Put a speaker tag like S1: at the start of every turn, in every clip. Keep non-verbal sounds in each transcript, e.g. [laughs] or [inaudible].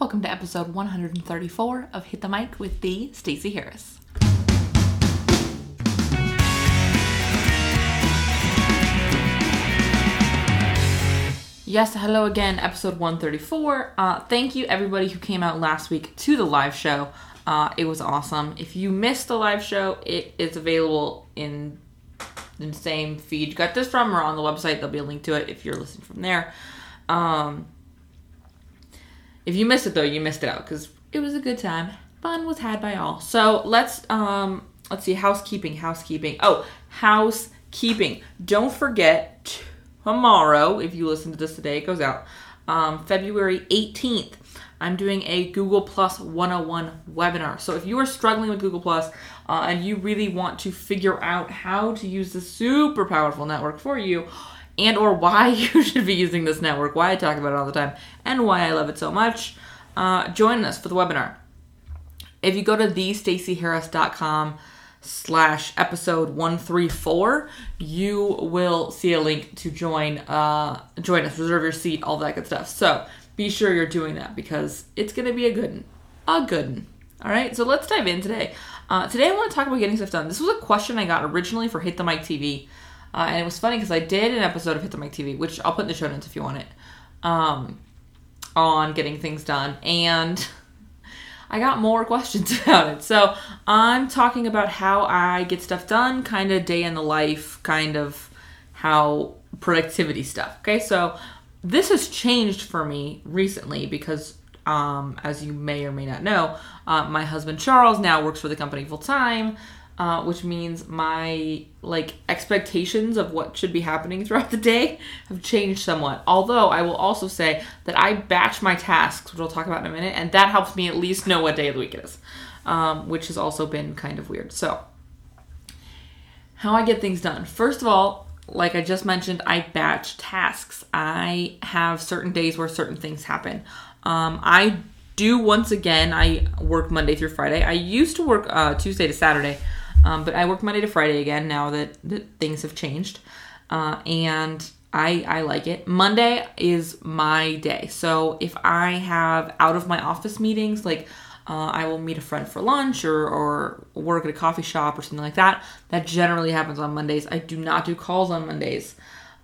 S1: Welcome to episode 134 of Hit the Mic with the Stacey Harris. Yes, hello again, episode 134. Uh, thank you everybody who came out last week to the live show. Uh, it was awesome. If you missed the live show, it is available in the same feed you got this from or on the website. There'll be a link to it if you're listening from there. Um, if you missed it though, you missed it out because it was a good time. Fun was had by all. So let's um let's see housekeeping, housekeeping. Oh, housekeeping. Don't forget tomorrow, if you listen to this today, it goes out. Um, February 18th. I'm doing a Google Plus 101 webinar. So if you are struggling with Google Plus uh, and you really want to figure out how to use this super powerful network for you, and or why [laughs] you should be using this network, why I talk about it all the time, and why I love it so much, uh, join us for the webinar. If you go to thestaceyharris.com slash episode 134, you will see a link to join uh, join us, reserve your seat, all that good stuff. So be sure you're doing that because it's going to be a good one. A good one. All right, so let's dive in today. Uh, today I want to talk about getting stuff done. This was a question I got originally for Hit the Mic TV. Uh, and it was funny because I did an episode of Hit the Mic TV, which I'll put in the show notes if you want it, um, on getting things done. And [laughs] I got more questions [laughs] about it. So I'm talking about how I get stuff done, kind of day in the life, kind of how productivity stuff. Okay, so this has changed for me recently because, um, as you may or may not know, uh, my husband Charles now works for the company full time uh, which means my like expectations of what should be happening throughout the day have changed somewhat. Although I will also say that I batch my tasks, which we'll talk about in a minute, and that helps me at least know what day of the week it is, um, which has also been kind of weird. So, how I get things done. First of all, like I just mentioned, I batch tasks. I have certain days where certain things happen. Um, I do once again. I work Monday through Friday. I used to work uh, Tuesday to Saturday. Um, but I work Monday to Friday again now that, that things have changed. Uh, and I, I like it. Monday is my day. So if I have out of my office meetings, like uh, I will meet a friend for lunch or, or work at a coffee shop or something like that, that generally happens on Mondays. I do not do calls on Mondays.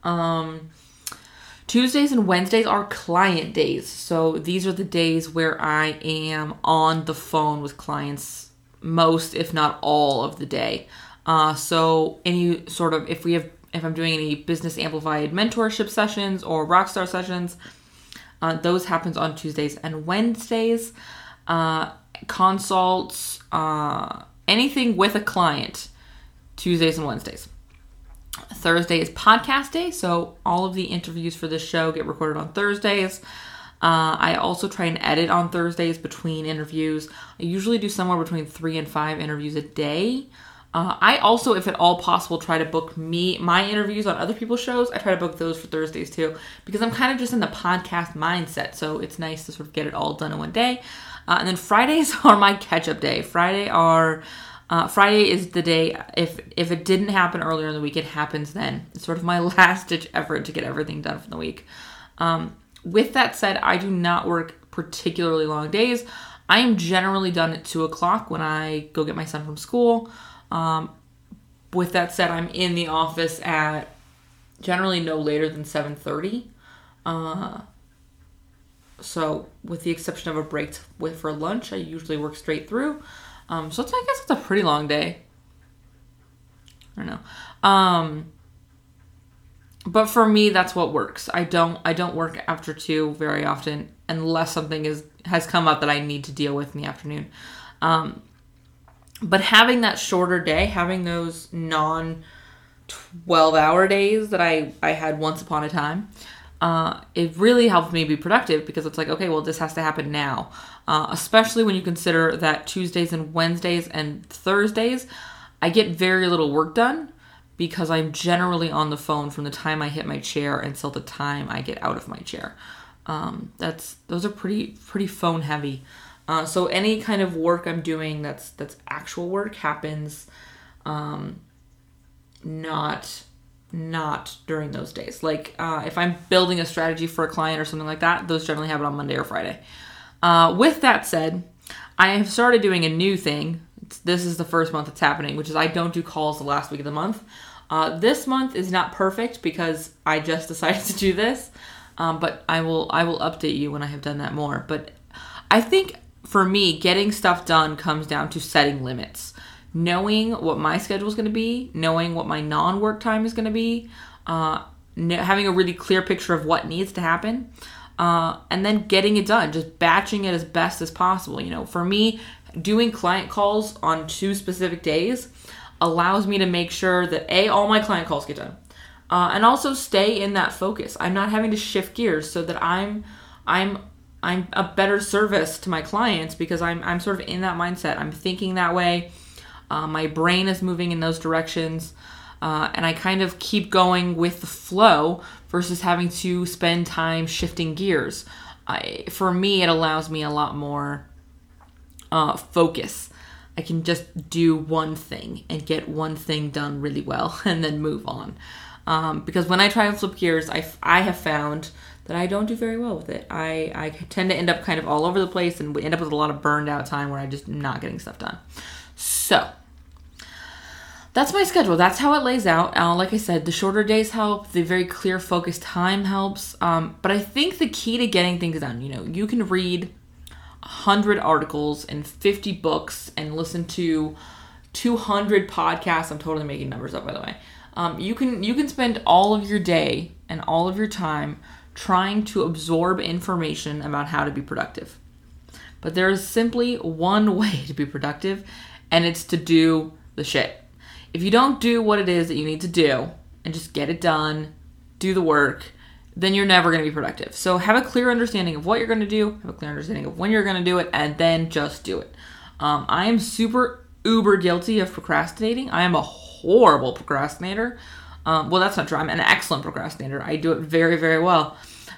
S1: Um, Tuesdays and Wednesdays are client days. So these are the days where I am on the phone with clients most, if not all, of the day. Uh, so any sort of if we have if I'm doing any business amplified mentorship sessions or rockstar sessions, uh, those happens on Tuesdays and Wednesdays. Uh, consults, uh, anything with a client, Tuesdays and Wednesdays. Thursday is podcast day, so all of the interviews for this show get recorded on Thursdays. Uh, I also try and edit on Thursdays between interviews. I usually do somewhere between three and five interviews a day. Uh, I also, if at all possible, try to book me my interviews on other people's shows. I try to book those for Thursdays too because I'm kind of just in the podcast mindset. So it's nice to sort of get it all done in one day. Uh, and then Fridays [laughs] are my catch up day. Friday are uh, Friday is the day if if it didn't happen earlier in the week, it happens then. It's sort of my [laughs] last ditch effort to get everything done for the week. Um, with that said, I do not work particularly long days. I am generally done at two o'clock when I go get my son from school. Um, with that said, I'm in the office at generally no later than seven thirty. Uh, so, with the exception of a break with for lunch, I usually work straight through. Um, so I guess it's a pretty long day. I don't know. Um, but for me that's what works. I don't i don't work after two very often unless something is has come up that i need to deal with in the afternoon. Um, but having that shorter day having those non 12 hour days that i i had once upon a time uh, it really helped me be productive because it's like okay well this has to happen now. Uh, especially when you consider that tuesdays and wednesdays and thursdays i get very little work done because I'm generally on the phone from the time I hit my chair until the time I get out of my chair. Um, that's those are pretty pretty phone heavy. Uh, so any kind of work I'm doing that's that's actual work happens um, not not during those days. Like uh, if I'm building a strategy for a client or something like that, those generally happen on Monday or Friday. Uh, with that said, I have started doing a new thing. It's, this is the first month it's happening, which is I don't do calls the last week of the month. Uh, this month is not perfect because I just [laughs] decided to do this, um, but I will I will update you when I have done that more. But I think for me, getting stuff done comes down to setting limits, knowing what my schedule is going to be, knowing what my non-work time is going to be, uh, having a really clear picture of what needs to happen. Uh, and then getting it done, just batching it as best as possible. You know, for me, doing client calls on two specific days allows me to make sure that a all my client calls get done, uh, and also stay in that focus. I'm not having to shift gears so that I'm I'm I'm a better service to my clients because I'm I'm sort of in that mindset. I'm thinking that way. Uh, my brain is moving in those directions. Uh, and I kind of keep going with the flow versus having to spend time shifting gears. I, for me, it allows me a lot more uh, focus. I can just do one thing and get one thing done really well [laughs] and then move on. Um, because when I try and flip gears, I, I have found that I don't do very well with it. I, I tend to end up kind of all over the place and we end up with a lot of burned out time where I'm just not getting stuff done. So that's my schedule. That's how it lays out. Uh, like I said, the shorter days help. The very clear, focused time helps. Um, but I think the key to getting things done, you know, you can read 100 articles and 50 books and listen to 200 podcasts. I'm totally making numbers up, by the way. Um, you can you can spend all of your day and all of your time trying to absorb information about how to be productive. But there is simply one [laughs] way to be productive, and it's to do the shit. If you don't do what it is that you need to do and just get it done, do the work, then you're never going to be productive. So have a clear understanding of what you're going to do, have a clear understanding of when you're going to do it, and then just do it. Um, I am super uber guilty of procrastinating. I am a horrible procrastinator. Um, well, that's not true. I'm an excellent procrastinator. I do it very, very well,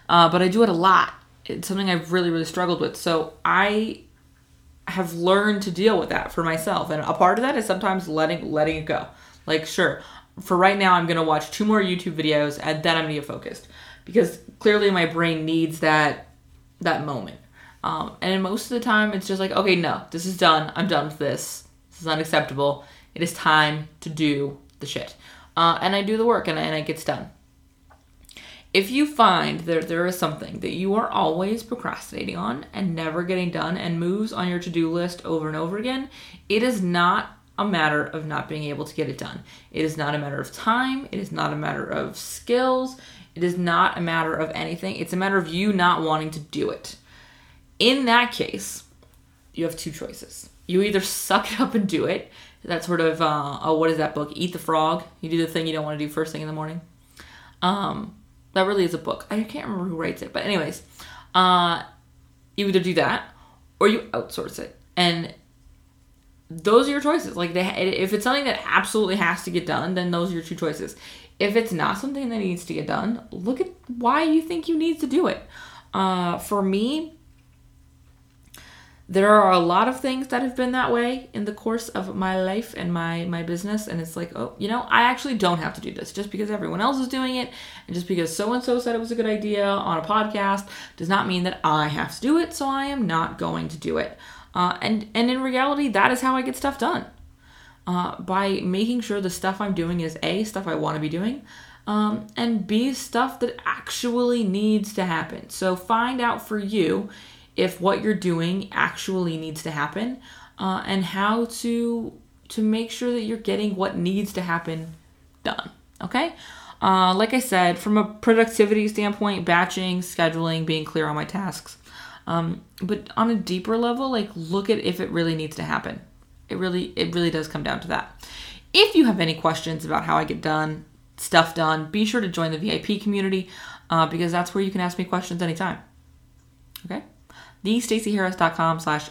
S1: uh, but I do it a lot. It's something I've really, really struggled with. So I have learned to deal with that for myself, and a part of that is sometimes letting letting it go. Like, sure, for right now, I'm gonna watch two more YouTube videos, and then I'm gonna get focused because clearly my brain needs that that moment. Um, and most of the time, it's just like, okay, no, this is done. I'm done with this. This is unacceptable. It is time to do the shit. Uh, and I do the work, and, and it gets done. If you find that there is something that you are always procrastinating on and never getting done and moves on your to do list over and over again, it is not a matter of not being able to get it done. It is not a matter of time. It is not a matter of skills. It is not a matter of anything. It's a matter of you not wanting to do it. In that case, you have two choices. You either suck it up and do it. That sort of, uh, oh, what is that book? Eat the Frog. You do the thing you don't want to do first thing in the morning. Um, that really is a book. I can't remember who writes it, but anyways, uh, you either do that or you outsource it, and those are your choices. Like, they, if it's something that absolutely has to get done, then those are your two choices. If it's not something that needs to get done, look at why you think you need to do it. Uh, for me, there are a lot of things that have been that way in the course of my life and my my business and it's like oh you know i actually don't have to do this. Just because everyone else is doing it and just because so and so said it was a good idea on a podcast does not mean that i have to do it so i am not going to do it. Uh, and and in reality that is how i get stuff done uh, by making sure the stuff I'm doing is A, stuff I want to be doing, um, and B, stuff that actually needs to happen. So find out for you if what you're doing actually needs to happen uh, and how to to make sure that you're getting what needs to happen done okay uh, like i said from a productivity standpoint batching scheduling being clear on my tasks um, but on a deeper level like look at if it really needs to happen it really it really does come down to that. If you have any questions about how I get done stuff done, be sure to join the VIP community uh, because that's where you can ask me questions anytime. Okay, thestaceyharris.com slash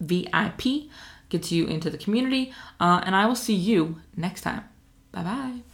S1: VIP gets you into the community, uh, and I will see you next time. Bye bye.